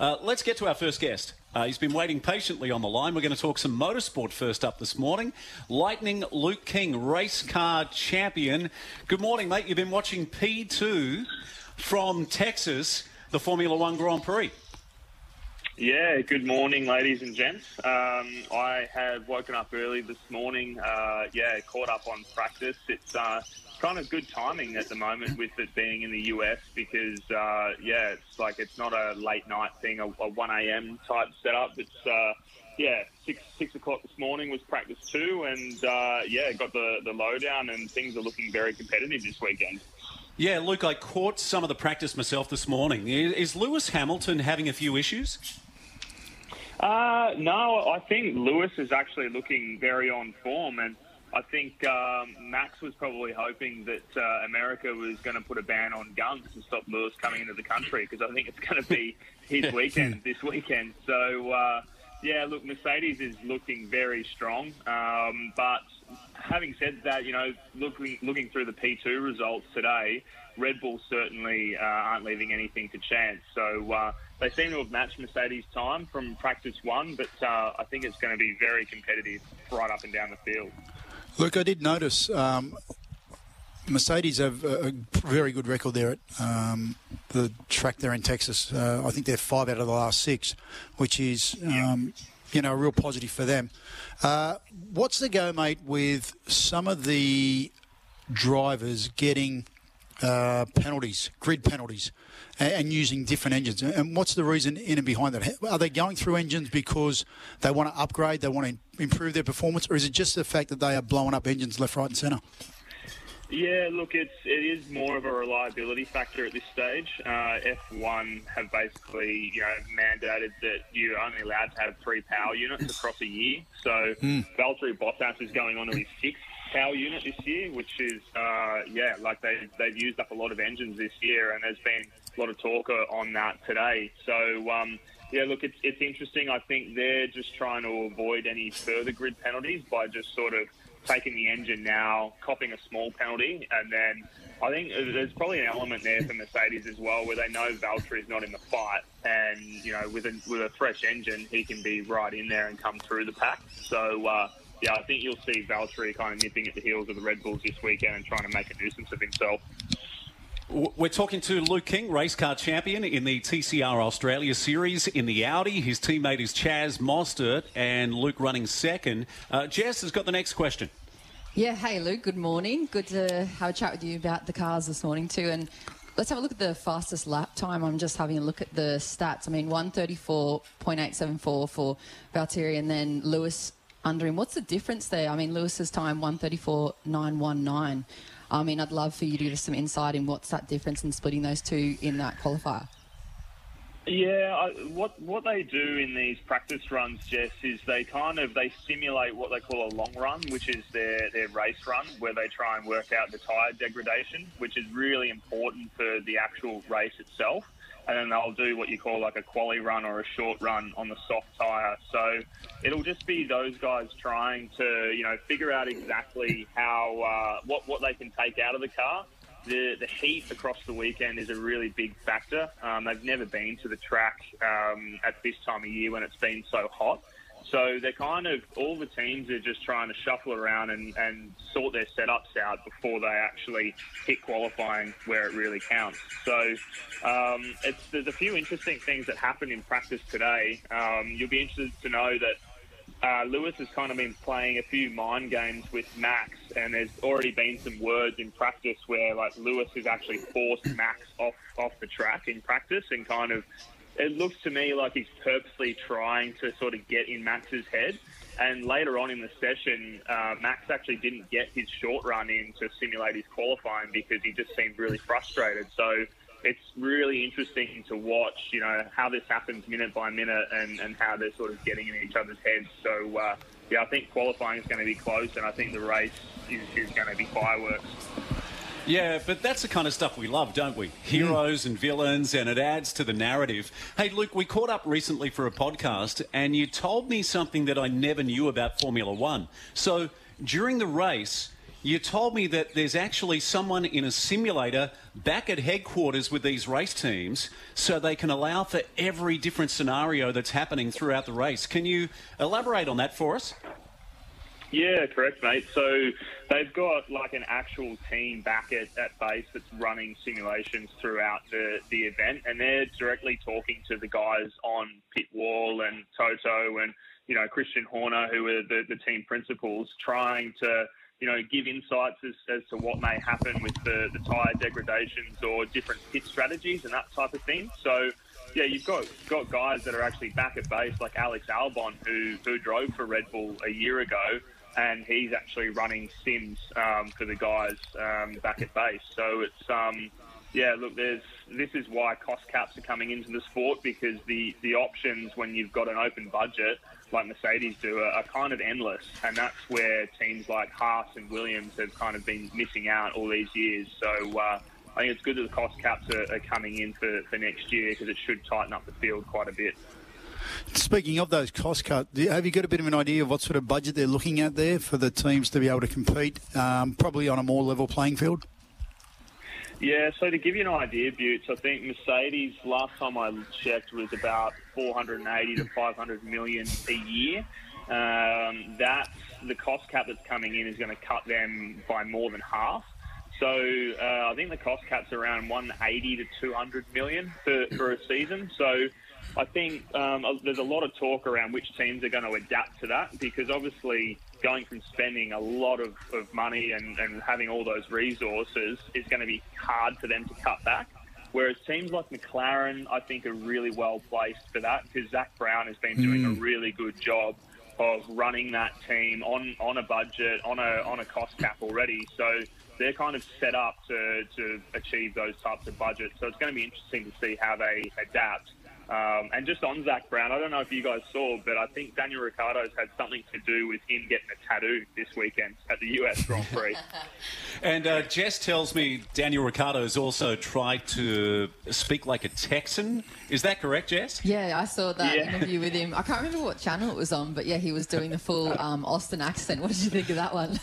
Uh, let's get to our first guest. Uh, he's been waiting patiently on the line. We're going to talk some motorsport first up this morning. Lightning Luke King, race car champion. Good morning, mate. You've been watching P2 from Texas, the Formula One Grand Prix. Yeah, good morning, ladies and gents. Um, I have woken up early this morning. Uh, yeah, caught up on practice. It's uh, kind of good timing at the moment with it being in the US because uh, yeah, it's like it's not a late night thing, a, a one a.m. type setup. It's uh, yeah, six six o'clock this morning was practice two, and uh, yeah, got the the lowdown, and things are looking very competitive this weekend. Yeah, Luke, I caught some of the practice myself this morning. Is Lewis Hamilton having a few issues? Uh, no, I think Lewis is actually looking very on form, and I think um, Max was probably hoping that uh, America was going to put a ban on guns to stop Lewis coming into the country because I think it's going to be his weekend this weekend. So, uh, yeah, look, Mercedes is looking very strong. Um, but having said that, you know, looking looking through the P2 results today, Red Bull certainly uh, aren't leaving anything to chance. So uh, they seem to have matched Mercedes' time from practice one, but uh, I think it's going to be very competitive right up and down the field. Look, I did notice um, Mercedes have a, very good record there at um, the track there in Texas. Uh, I think they're five out of the last six, which is um, you know a real positive for them. Uh, what's the go, mate, with some of the drivers getting uh, penalties, grid penalties, and, and, using different engines. And what's the reason in and behind that? Are they going through engines because they want to upgrade, they want to improve their performance, or is it just the fact that they are blowing up engines left, right, and centre? Yeah, look, it's it is more of a reliability factor at this stage. Uh, F1 have basically you know mandated that you're only allowed to have three power units across a year. So mm. Valtteri Bottas is going on to his sixth power unit this year, which is uh, yeah, like they they've used up a lot of engines this year, and there's been a lot of talk on that today. So. Um, yeah, look, it's, it's interesting. I think they're just trying to avoid any further grid penalties by just sort of taking the engine now, copping a small penalty, and then I think there's probably an element there for Mercedes as well, where they know Valtteri is not in the fight, and you know with a with a fresh engine, he can be right in there and come through the pack. So. Uh, yeah, I think you'll see Valtteri kind of nipping at the heels of the Red Bulls this weekend and trying to make a nuisance of himself. We're talking to Luke King, race car champion in the TCR Australia Series in the Audi. His teammate is Chaz Mostert, and Luke running second. Uh, Jess has got the next question. Yeah, hey Luke, good morning. Good to have a chat with you about the cars this morning too. And let's have a look at the fastest lap time. I'm just having a look at the stats. I mean, 134.874 for Valtteri, and then Lewis under him. What's the difference there? I mean, Lewis's time 134.919. I mean, I'd love for you to give us some insight in what's that difference in splitting those two in that qualifier. Yeah, I, what what they do in these practice runs, Jess, is they kind of they simulate what they call a long run, which is their their race run, where they try and work out the tire degradation, which is really important for the actual race itself. And then they'll do what you call like a quali run or a short run on the soft tire. So it'll just be those guys trying to you know figure out exactly how uh, what what they can take out of the car the, the heat across the weekend is a really big factor. Um, they've never been to the track um, at this time of year when it's been so hot. So they're kind of all the teams are just trying to shuffle around and, and sort their setups out before they actually hit qualifying where it really counts. So um, there's a few interesting things that happened in practice today. Um, you'll be interested to know that uh, Lewis has kind of been playing a few mind games with Max, and there's already been some words in practice where like Lewis has actually forced Max off off the track in practice, and kind of it looks to me like he's purposely trying to sort of get in Max's head. And later on in the session, uh, Max actually didn't get his short run in to simulate his qualifying because he just seemed really frustrated. So it's really interesting to watch, you know, how this happens minute by minute and, and how they're sort of getting in each other's heads. So, uh, yeah, I think qualifying is going to be close, and I think the race is, is going to be fireworks. Yeah, but that's the kind of stuff we love, don't we? Heroes and villains, and it adds to the narrative. Hey, Luke, we caught up recently for a podcast, and you told me something that I never knew about Formula One. So during the race, you told me that there's actually someone in a simulator back at headquarters with these race teams so they can allow for every different scenario that's happening throughout the race. Can you elaborate on that for us? Yeah, correct, mate. So they've got like an actual team back at, at base that's running simulations throughout the, the event, and they're directly talking to the guys on pit wall and Toto and you know Christian Horner, who are the, the team principals, trying to you know give insights as, as to what may happen with the, the tyre degradations or different pit strategies and that type of thing. So yeah, you've got got guys that are actually back at base, like Alex Albon, who who drove for Red Bull a year ago, and he's actually running sims um, for the guys um, back at base. So it's um, yeah, look, there's this is why cost caps are coming into the sport because the the options when you've got an open budget like Mercedes do are, are kind of endless, and that's where teams like Haas and Williams have kind of been missing out all these years. So. Uh, I think it's good that the cost caps are, are coming in for, for next year because it should tighten up the field quite a bit. Speaking of those cost cuts, have you got a bit of an idea of what sort of budget they're looking at there for the teams to be able to compete, um, probably on a more level playing field? Yeah, so to give you an idea, Butts, I think Mercedes last time I checked was about 480 to 500 million a year. Um, that the cost cap that's coming in is going to cut them by more than half. So uh, I think the cost cap's around 180 to 200 million for, for a season. So I think um, there's a lot of talk around which teams are going to adapt to that because obviously going from spending a lot of, of money and, and having all those resources is going to be hard for them to cut back. Whereas teams like McLaren, I think, are really well placed for that because Zak Brown has been doing a really good job of running that team on, on a budget, on a on a cost cap already. So they're kind of set up to, to achieve those types of budgets. So it's going to be interesting to see how they adapt. Um, and just on Zak Brown, I don't know if you guys saw, but I think Daniel Ricciardo's had something to do with him getting a tattoo this weekend at the US Grand Prix. and uh, Jess tells me Daniel Ricciardo's also tried to speak like a Texan. Is that correct, Jess? Yeah, I saw that Yeah. interview with him. I can't remember what channel it was on, but yeah, he was doing the full um, Austin accent. What did you think of that one?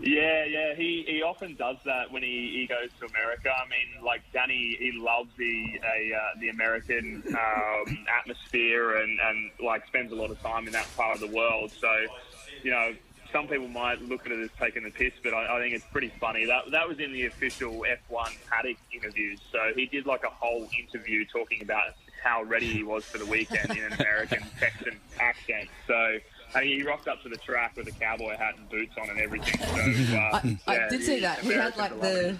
Yeah, yeah, he, he often does that when he, he goes to America. I mean, like Danny, he loves the a, uh, the American um, atmosphere and, and like spends a lot of time in that part of the world. So, you know, some people might look at it as taking the piss, but I, I think it's pretty funny. That that was in the official F1 paddock interviews. So he did like a whole interview talking about how ready he was for the weekend in an American Texan accent. So. I mean, he rocked up to the track with a cowboy hat and boots on and everything. So, uh, I, I yeah, did see that. He had like are loving the.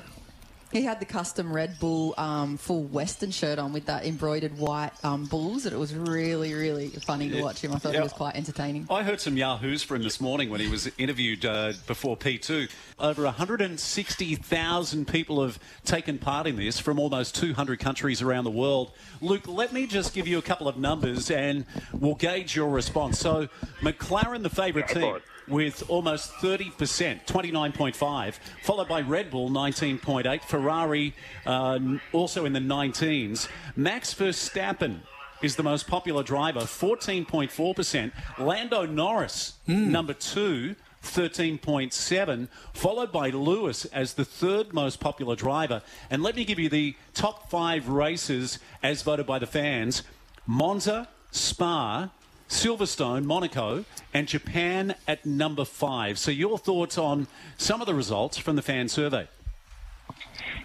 It. He had the custom Red Bull um, full Western shirt on with that embroidered white um, bulls, and it was really, really funny to watch him. I thought Yeah. it was quite entertaining. I heard some yahoos for him this morning when he was interviewed uh, before P2. Over 160,000 people have taken part in this from almost 200 countries around the world. Luke, let me just give you a couple of numbers and we'll gauge your response. So, McLaren, the favourite Go team, for it. With almost 30%, 29.5, followed by Red Bull, 19.8, Ferrari uh, also in the 19s. Max Verstappen is the most popular driver, 14.4%. Lando Norris, number two, 13.7, followed by Lewis as the third most popular driver. And let me give you the top five races as voted by the fans Monza, Spa, Silverstone, Monaco, and Japan at number five. So, your thoughts on some of the results from the fan survey?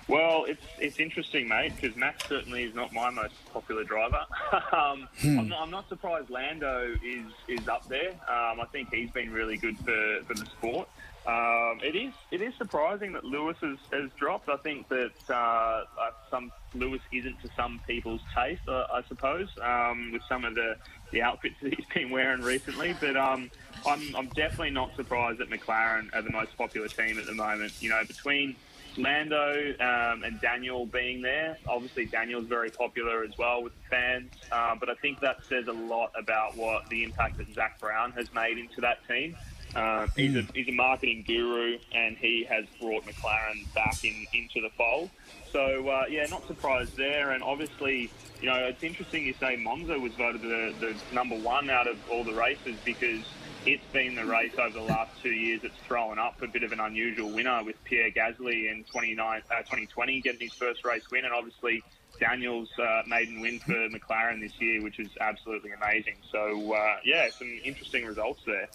Well, it's it's interesting, mate, because Max certainly is not my most popular driver. um, I'm, not, I'm not surprised Lando is is up there. Um, I think he's been really good for, for the sport. Um, it is it is surprising that Lewis has, has dropped. I think that uh, uh, some Lewis isn't to some people's taste, uh, I suppose, um, with some of the, the outfits that he's been wearing recently. But um, I'm, I'm definitely not surprised that McLaren are the most popular team at the moment. You know, between Lando um, and Daniel being there. Obviously, Daniel's very popular as well with the fans, uh, but I think that says a lot about what the impact that Zak Brown has made into that team. Uh, he's, a, he's a marketing guru, and he has brought McLaren back in, into the fold. So, uh, yeah, not surprised there. And obviously, you know, it's interesting you say Monza was voted the, the number one out of all the races because it's been the race over the last two years that's thrown up a bit of an unusual winner with Pierre Gasly in 29, uh, 2020 getting his first race win, and obviously Daniel's uh, maiden win for McLaren this year, which is absolutely amazing. So, uh, yeah, some interesting results there.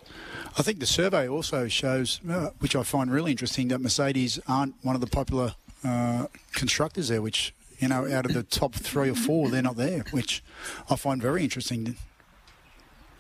I think the survey also shows, uh, which I find really interesting, that Mercedes aren't one of the popular uh, constructors there, which, you know, out of the top three or four, they're not there, which I find very interesting.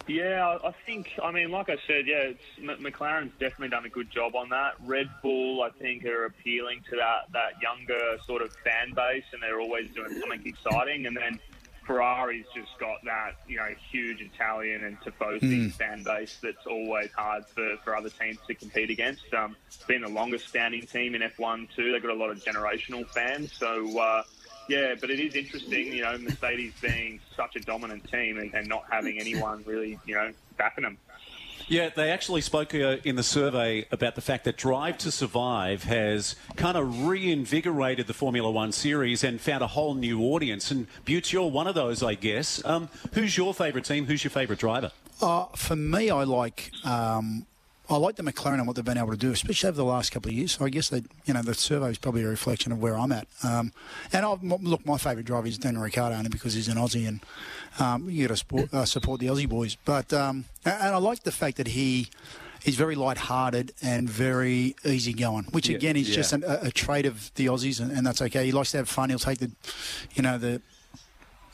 Yeah, I think. I mean, like I said, yeah, McLaren's definitely done a good job on that. Red Bull, I think, are appealing to that that younger sort of fan base, and they're always doing something exciting. And then Ferrari's just got that, you know, huge Italian and Tifosi mm. fan base that's always hard for, for other teams to compete against. Um, being the longest standing team in F1 too, they've got a lot of generational fans. So. Uh, yeah, but it is interesting, you know, Mercedes being such a dominant team and, and not having anyone really, you know, backing them. Yeah, they actually spoke uh, in the survey about the fact that Drive to Survive has kind of reinvigorated the Formula One series and found a whole new audience. And Butts, you're one of those, I guess. Um, who's your favourite team? Who's your favourite driver? Uh, for me, I like um, I like the McLaren and what they've been able to do, especially over the last couple of years. So I guess that you know the survey is probably a reflection of where I'm at. Um, and I've, look, my favourite driver is Daniel Ricciardo only because he's an Aussie, and um, you got to uh, support the Aussie boys. But um, and I like the fact that he. He's very light-hearted and very easygoing, which again is yeah. just an, a, a, trait of the Aussies, and, and, that's okay. He likes to have fun. He'll take the, you know, the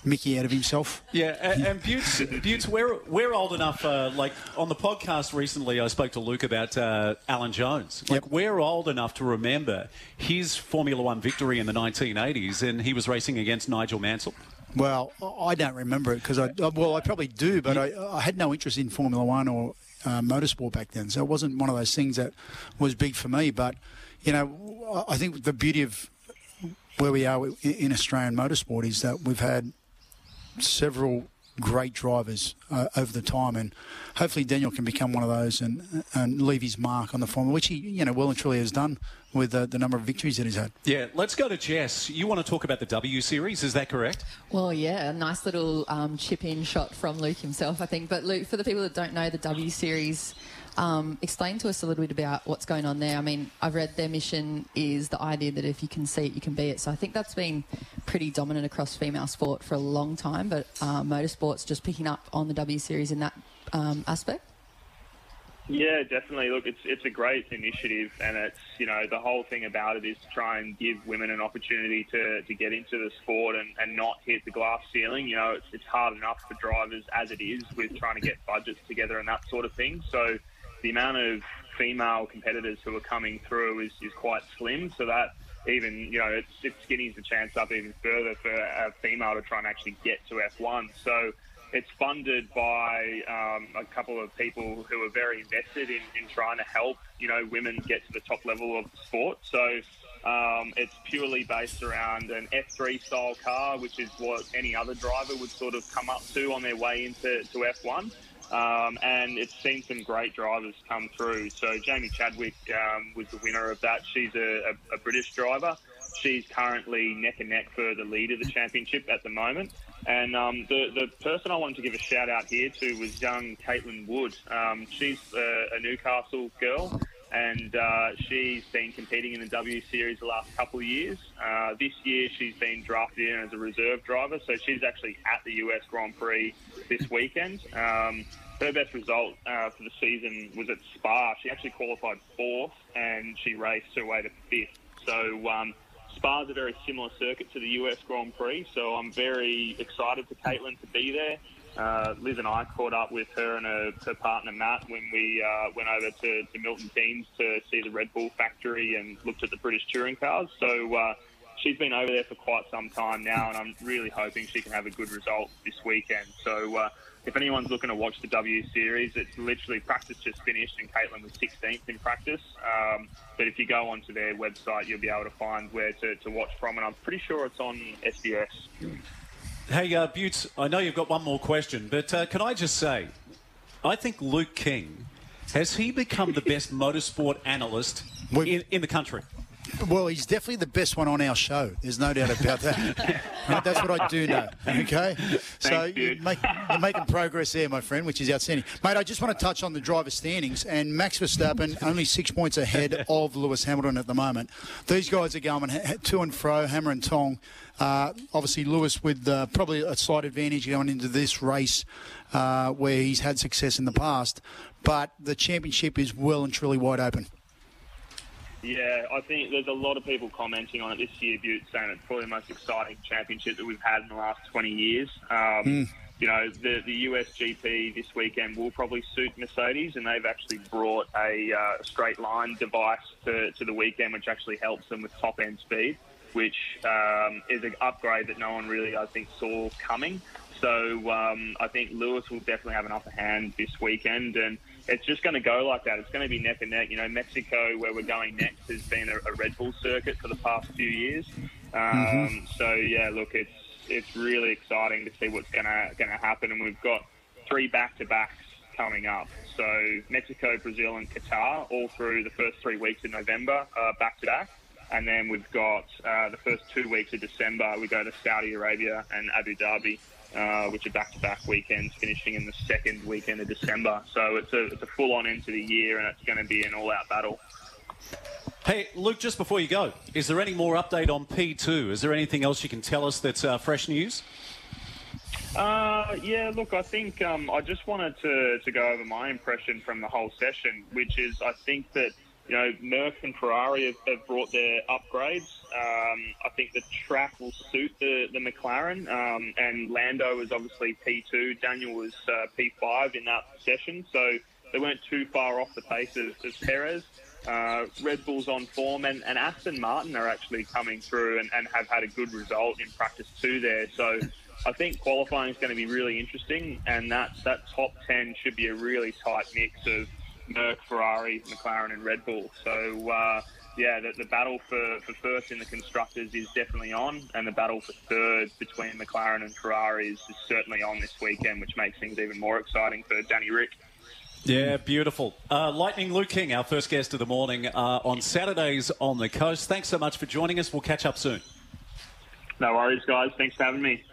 Mickey out of himself. Yeah, and, and Butts, Butts, we're, we're old enough. Uh, like on the podcast recently, I spoke to Luke about uh, Alan Jones. Like yep. we're old enough to remember his Formula One victory in the 1980s, and he was racing against Nigel Mansell. Well, I don't remember it because I uh, well, I probably do, but I, I had no interest in Formula One or uh, motorsport back then, so it wasn't one of those things that was big for me. But you know, I think the beauty of where we are in Australian motorsport is that we've had several great drivers uh, over the time, and hopefully Daniel can become one of those and and leave his mark on the formula, which he you know well and truly has done with uh, the number of victories that he's had. Yeah, let's go to Jess. You want to talk about the W Series? Is that correct? Well, yeah, a nice little um, chip in shot from Luke himself, I think. But Luke, for the people that don't know the W Series. Um, explain to us a little bit about what's going on there. I mean, I've read their mission is the idea that if you can see it, you can be it. So I think that's been pretty dominant across female sport for a long time, but uh, motorsport's just picking up on the W Series in that um, aspect. Yeah, definitely. Look, it's it's a great initiative, and it's you know the whole thing about it is to try and give women an opportunity to, to get into the sport and, and not hit the glass ceiling. You know, it's it's hard enough for drivers as it is with trying to get budgets together and that sort of thing. So the amount of female competitors who are coming through is, is quite slim. So that even you know it's, it skinnies the chance up even further for a female to try and actually get to F1. So it's funded by um, a couple of people who are very invested in, in trying to help you know women get to the top level of the sport. So um, it's purely based around an F3 style car, which is what any other driver would sort of come up to on their way into to F1. Um, and it's seen some great drivers come through. So Jamie Chadwick um, was the winner of that. She's a, a, a, British driver. She's currently neck and neck for the lead of the championship at the moment. And um, the the person I wanted to give a shout out here to was young Caitlin Wood. Um, she's a, a Newcastle girl and uh, she's been competing in the W Series the last couple of years. Uh, this year, she's been drafted in as a reserve driver, so she's actually at the US Grand Prix this weekend. Um, her best result uh, for the season was at Spa. She actually qualified fourth, and she raced her way to fifth. So. Um, Spa's a very similar circuit to the US Grand Prix, so I'm very excited for Caitlin to be there. Uh, Liz and I caught up with her and her, her partner Matt when we uh, went over to, to, Milton Keynes to see the Red Bull factory and looked at the British touring cars. So uh, she's been over there for quite some time now, and I'm really hoping she can have a good result this weekend. So uh, if anyone's looking to watch the W Series, it's literally practice just finished, and Caitlin was 16th in practice. Um, but if you go onto their website, you'll be able to find where to, to watch from, and I'm pretty sure it's on SBS. Hey, uh, Butts, I know you've got one more question, but uh, can I just say, I think Luke King has he become the best motorsport analyst in, in the country? Well, he's definitely the best one on our show. There's no doubt about that. right, that's what I do know. Okay, so you're, make, you're, making progress there, my friend, which is outstanding, mate. I just want to touch on the driver standings and Max Verstappen only six points ahead of Lewis Hamilton at the moment. These guys are going to and fro, hammer and tong. Uh, obviously, Lewis with uh, probably a slight advantage going into this race uh, where he's had success in the past, but the championship is well and truly wide open. Yeah, I think there's a lot of people commenting on it this year, Butte, saying it's probably the most exciting championship that we've had in the last 20 years. Um, mm. You know, the, the US GP this weekend will probably suit Mercedes, and they've actually brought a uh, straight line device to, to the weekend, which actually helps them with top end speed, which um, is an upgrade that no one really, I think, saw coming. So um, I think Lewis will definitely have an upper hand this weekend, and it's just going to go like that. It's going to be neck and neck. You know, Mexico, where we're going next, has been a, a Red Bull circuit for the past few years. Um, mm-hmm. So yeah, look, it's it's really exciting to see what's going to going to happen, and we've got three back to backs coming up. So Mexico, Brazil, and Qatar all through the first three weeks of November, back to back. And then we've got uh, the first two weeks of December, we go to Saudi Arabia and Abu Dhabi uh, which are back-to-back weekends, finishing in the second weekend of December. So it's a, it's a full-on end to the year, and it's going to be an all-out battle. Hey, Luke, just before you go, is there any more update on P2? Is there anything else you can tell us that's uh, fresh news? Uh, yeah, look, I think um, I just wanted to, to go over my impression from the whole session, which is I think that – you know, Merc and Ferrari have, have brought their upgrades. Um, I think the track will suit the, the McLaren, um, and Lando was obviously P2, Daniel was uh, P5 in that session, so they weren't too far off the pace of, of Perez. Uh, Red Bull's on form, and, and, Aston Martin are actually coming through and, and have had a good result in practice two there. So I think qualifying is going to be really interesting, and that, that top 10 should be a really tight mix of Merc, Ferrari, McLaren, and Red Bull. So, uh, yeah, the, the, battle for, for first in the constructors is definitely on, and the battle for third between McLaren and Ferrari is, is certainly on this weekend, which makes things even more exciting for Danny Rick. Yeah, beautiful. Uh, Lightning Luke King, our first guest of the morning uh, on Saturdays on the coast. Thanks so much for joining us. We'll catch up soon. No worries, guys. Thanks for having me.